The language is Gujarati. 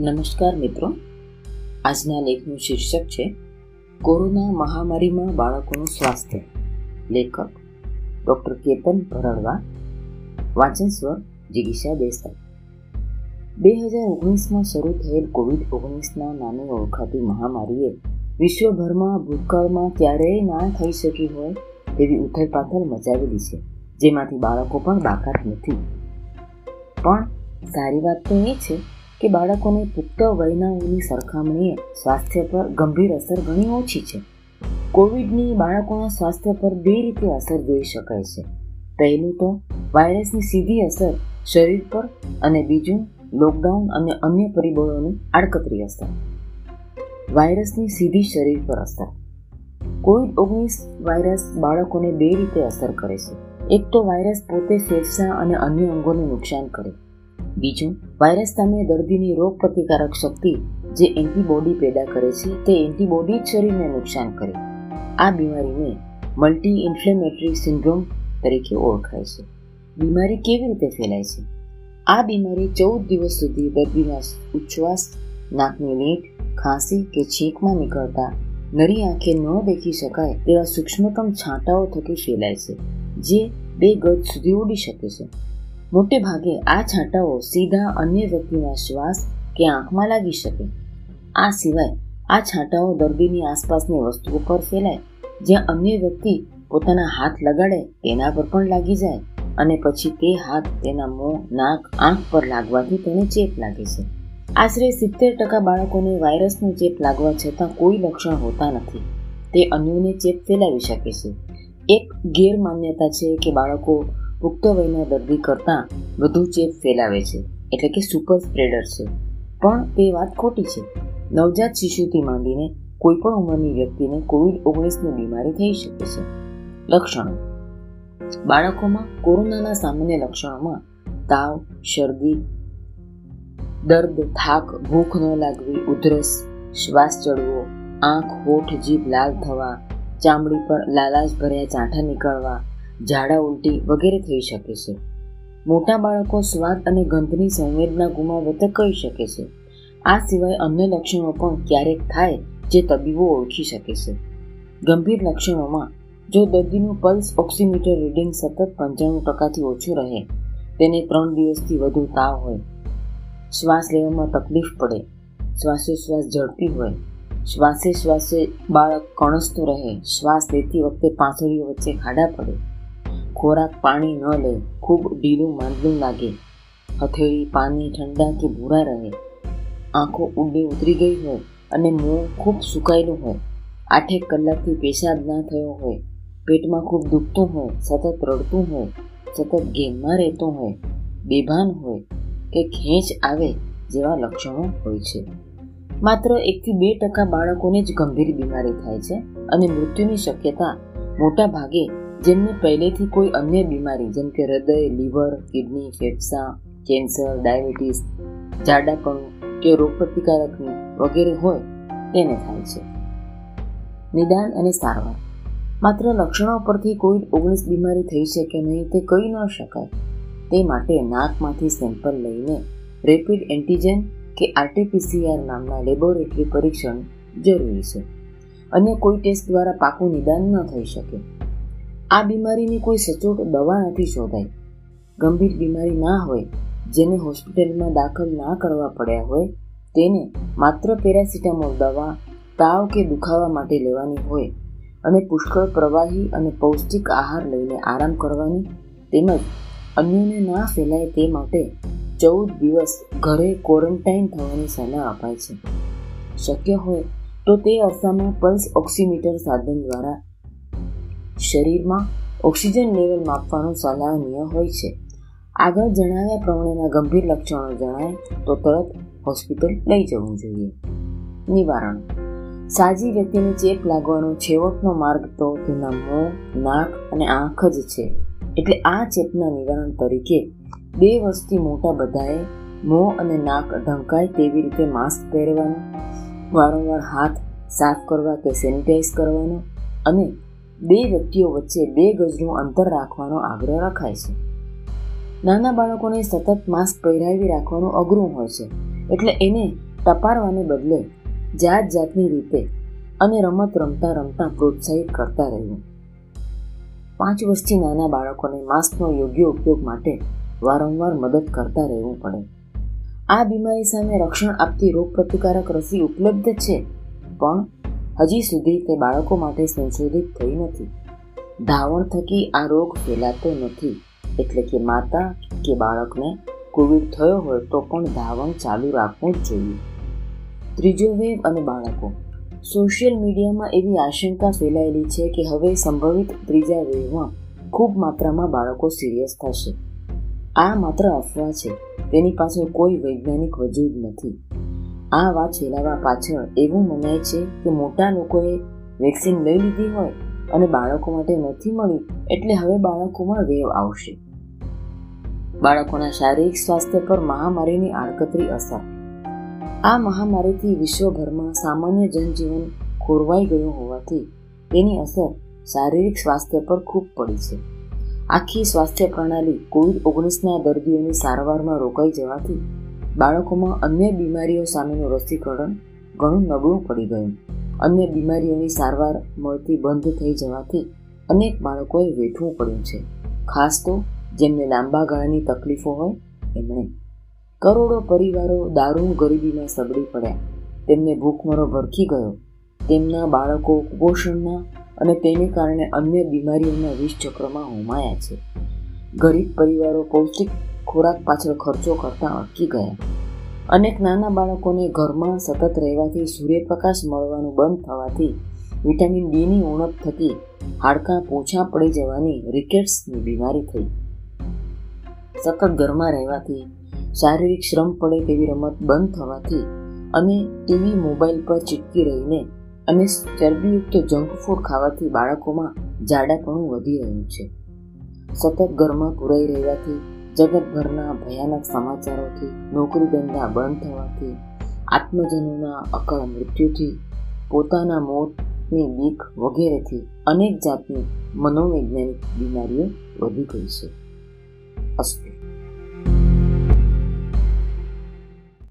નમસ્કાર મિત્રો. આજના લેખનું શીર્ષક છે, કોરોના મહામારીમાં બાળકોનું સ્વાસ્થ્ય. લેખક ડૉક્ટર કેતન ભરડવા, વાંચન સ્વ જિગીષા દેસાઈ. બે હજાર ઓગણીસમાં શરૂ થયેલ કોવિડ ઓગણીસના નામે ઓળખાતી મહામારીએ વિશ્વભરમાં ભૂતકાળમાં ક્યારેય ના થઈ શકી હોય તેવી ઉથલપાથલ મચાવેલી છે, જેમાંથી બાળકો પણ બાકાત નથી. પણ સારી વાત તો એ છે કે બાળકોને પુખ્ત વયનાઓની સરખામણીએ સ્વાસ્થ્ય પર ગંભીર અસર ઘણી ઓછી છે. કોવિડની બાળકોના સ્વાસ્થ્ય પર બે રીતે અસર જોઈ શકાય છે. પહેલું તો, વાયરસની સીધી અસર શરીર પર અને બીજું, લોકડાઉન અને અન્ય પરિબળોની આડકતરી અસર. વાયરસની સીધી શરીર પર અસર. કોવિડ ઓગણીસ વાયરસ બાળકોને બે રીતે અસર કરે છે. એક તો વાયરસ પોતે ફેફસા અને અન્ય અંગોને નુકસાન કરે. બીજું વાયરસ સામે દર્દીની રોગ પ્રતિકારક શક્તિ જે એન્ટીબોડી પેદા કરે છે, તે એન્ટીબોડી જ શરીરને નુકસાન કરે. આ બીમારીને મલ્ટી ઇન્ફ્લેમેટરી સિન્ડ્રોમ તરીકે ઓળખાય છે. બીમારી કેવી રીતે ફેલાય છે? આ બીમારી ચૌદ દિવસ સુધી દર્દીના ઉચ્છવાસ, નાકની નીટ ખાંસી કે છીંકમાં નીકળતા નરી આંખે ન દેખી શકાય તેવા સૂક્ષ્મતમ છાંટાઓ થકી ફેલાય છે, જે બે ગજ સુધી ઉડી શકે છે. મોટે ભાગે આ છાંટાઓ સીધા અન્ય વ્યક્તિના શ્વાસ કે આંખમાં લાગી શકે. આ સિવાય આ છાંટાઓ દર્દીની આસપાસની વસ્તુઓ પર ફેલાય, જ્યાં અન્ય વ્યક્તિ પોતાના હાથ લગાડે તેના પર પણ લાગી જાય અને પછી તે હાથ તેના મોં, નાક, આંખ પર લાગવાથી તેને ચેપ લાગે છે. આશરે સિત્તેર ટકા બાળકોને વાયરસનો ચેપ લાગવા છતાં કોઈ લક્ષણ હોતા નથી. તે અન્યોને ચેપ ફેલાવી શકે છે. એક ગેરમાન્યતા છે કે બાળકો પુખ્ત વયના દર્દી કરતાં વધુ ચેપ ફેલાવે છે, એટલે કે સુપર સ્પ્રેડર છે. પણ તે વાત ખોટી છે. નવજાત શિશુથી માંડીને કોઈ પણ ઉંમરની વ્યક્તિને કોવિડ ઓગણીસની બીમારી થઈ શકે છે. લક્ષણો. બાળકોમાં કોરોનાના સામાન્ય લક્ષણોમાં તાવ, શરદી, દર્દ, થાક, ભૂખ ન લાગવી, ઉધરસ, શ્વાસ ચડવો આંખ, હોઠ, જીભ લાલ થવા, ચામડી પર લાલાશ ભર્યા ચાંઠા નીકળવા ઝાડા ઉલટી વગેરે થઈ શકે છે. મોટા બાળકો સ્વાદ અને ગંધની સંવેદના ગુમાવતા કહી શકે છે. આ સિવાય અન્ય લક્ષણો પણ ક્યારેક થાય જે તબીબો ઓળખી શકે છે. ગંભીર લક્ષણોમાં, જો દર્દીનું પલ્સ ઓક્સિમીટર રીડિંગ સતત પંચાણું ટકાથી ઓછું રહે, તેને ત્રણ દિવસથી વધુ તાવ હોય. શ્વાસ લેવામાં તકલીફ પડે. શ્વાસોશ્વાસ ઝડપી હોય. શ્વાસે શ્વાસે બાળક કણસતું રહે. શ્વાસ લેતી વખતે પાંસળીઓ વચ્ચે ખાડા પડે. ખોરાક પાણી ન લે, ખૂબ ઢીલું માંદલું લાગે. હથેળી પાણી ઠંડા કે ભૂરા રહે. આંખો ઊંડી ઉતરી ગઈ હોય અને મોં ખૂબ સુકાયેલું હોય. આઠેક કલાકથી પેશાબ ના થયો હોય. પેટમાં ખૂબ દુખતું હોય, સતત રડતું હોય, સતત ગેમમાં રહેતો હોય, બેભાન હોય કે ખેંચ આવે જેવા લક્ષણો હોય છે. માત્ર એકથી બે ટકા બાળકોને જ ગંભીર બીમારી થાય છે અને મૃત્યુની શક્યતા મોટા ભાગે જેમને પહેલેથી કોઈ અન્ય બીમારી, જેમ કે હૃદય, લીવર, કિડની, ફેફસા, કેન્સર, ડાયાબિટીસ, જાડાપણું કે રોગપ્રતિકારક વગેરે હોય, તેને થાય છે. નિદાન અને સારવાર. માત્ર લક્ષણો પરથી કોવિડ ઓગણીસ બીમારી થઈ છે કે નહીં, તે કહી ન શકાય. તે માટે નાકમાંથી સેમ્પલ લઈને રેપિડ એન્ટીજન કે આરટીપીસીઆર નામના લેબોરેટરી પરીક્ષણ જરૂરી છે. અન્ય કોઈ ટેસ્ટ દ્વારા પાકું નિદાન ન થઈ શકે. આ બીમારીની કોઈ સચોટ દવા નથી શોધાઈ. ગંભીર બીમારી ના હોય, જેને હોસ્પિટલમાં દાખલ ના કરવા પડ્યા હોય, તેને માત્ર પેરાસિટામોલ દવા, તાવ કે દુખાવા માટે લેવાની હોય અને પુષ્કળ પ્રવાહી અને પૌષ્ટિક આહાર લઈને આરામ કરવાની તેમજ અન્યને ના ફેલાય તે માટે ચૌદ દિવસ ઘરે ક્વોરન્ટાઇન થવાની સલાહ અપાય છે. શક્ય હોય તો તે અરસામાં પલ્સ ઓક્સિમીટર સાધન દ્વારા શરીરમાં ઓક્સિજન લેવલ માપવાનું સલાહનીય હોય છે. આગળ જણાવ્યા પ્રમાણેના ગંભીર લક્ષણો જણાય તો તરત હોસ્પિટલ લઈ જવું જોઈએ. નિવારણ. સાજી વ્યક્તિને ચેપ લાગવાનો છેવટનો માર્ગ તો તેના મોં, નાક અને આંખ જ છે. એટલે આ ચેપના નિવારણ તરીકે બે વર્ષથી મોટા બધાએ મોં અને નાક ઢંકાય તેવી રીતે માસ્ક પહેરવાનું, વારંવાર હાથ સાફ કરવા કે સેનિટાઈઝ કરવાનો અને બે વ્યક્તિઓ વચ્ચે બે ગજનું અંતર રાખવાનો આગ્રહ રખાય છે. નાના બાળકોને સતત માસ્ક પહેરાવી રાખવાનું અઘરું હોય છે, એટલે એને ટપારવાને બદલે જાત જાતની રીતે અને રમત રમતા રમતા પ્રોત્સાહિત કરતા રહેવું. પાંચ વર્ષથી નાના બાળકોને માસ્કનો યોગ્ય ઉપયોગ માટે વારંવાર મદદ કરતા રહેવું પડે. આ બીમારી સામે રક્ષણ આપતી રોગપ્રતિકારક રસી ઉપલબ્ધ છે, પણ હજી સુધી તે બાળકો માટે સંશોધિત થઈ નથી. ધાવણ થકી આ રોગ ફેલાતો નથી. એટલે કે માતા કે બાળકને કોવિડ થયો હોય તો પણ ધાવણ ચાલુ રાખવું જ જોઈએ. ત્રીજો વેવ અને બાળકો. સોશિયલ મીડિયામાં એવી આશંકા ફેલાયેલી છે કે હવે સંભવિત ત્રીજા વેવમાં ખૂબ માત્રામાં બાળકો સિરિયસ થશે. આ માત્ર અફવા છે. તેની પાછળ કોઈ વૈજ્ઞાનિક વજૂદ નથી. આ વાત ફેલાવા પાછળ એવું મનાય છે કે મોટા લોકોએ વેક્સિન લઈ લીધી હોય અને બાળકો માટે નથી મળી, એટલે હવે બાળકોમાં વેવ આવશે. બાળકોના શારીરિક સ્વાસ્થ્ય પર મહામારીની આડકતરી અસર. આ મહામારીથી વિશ્વભરમાં સામાન્ય જનજીવન ખોરવાઈ ગયું હોવાથી તેની અસર શારીરિક સ્વાસ્થ્ય પર ખૂબ પડી છે. આખી સ્વાસ્થ્ય પ્રણાલી કોવિડ ઓગણીસના દર્દીઓની સારવારમાં રોકાઈ જવાથી બાળકોમાં અન્ય બીમારીઓ સામેનું રસીકરણ ઘણું નબળું પડી ગયું. અન્ય બીમારીઓની સારવાર મળતી બંધ થઈ જવાથી અનેક બાળકોએ વેઠવું પડ્યું છે. ખાસ તો જેમને લાંબા ગાળાની તકલીફો હોય, એમણે કરોડો પરિવારો દારૂ ગરીબીમાં સબડી પડ્યા. તેમને ભૂખમરો ભરખી ગયો. તેમના બાળકો કુપોષણના અને તેને કારણે અન્ય બીમારીઓના વિષચક્રમાં હોમાયા છે. ગરીબ પરિવારો પૌષ્ટિક ખોરાક પાછળ ખર્ચો કરતા અટકી ગયા. અનેક નાના બાળકોને ઘરમાં સતત રહેવાથી સૂર્યપ્રકાશ મળવાનું બંધ થવાથી વિટામિન ડીની ઉણપ થકી હાડકાં પોછા પડી જવાની રિકેટ્સની બીમારી થઈ. સતત ઘરમાં રહેવાથી શારીરિક શ્રમ પડે તેવી રમત બંધ થવાથી અને ટીવી, મોબાઈલ પર ચીટકી રહીને અને ચરબીયુક્ત જંક ફૂડ ખાવાથી બાળકોમાં જાડાપણું વધી રહ્યું છે. સતત ઘરમાં પુરાઈ રહેવાથી જગતભરના ભયાનક સમાચારોથી નોકરી ધંધા બંધ થવાથી, આત્મજનોના અકાળ મૃત્યુથી, પોતાના મોતની બીક વગેરેથી અનેક જાતની મનોવૈજ્ઞાનિક બીમારીઓ વધી ગઈ છે. અસ્તુ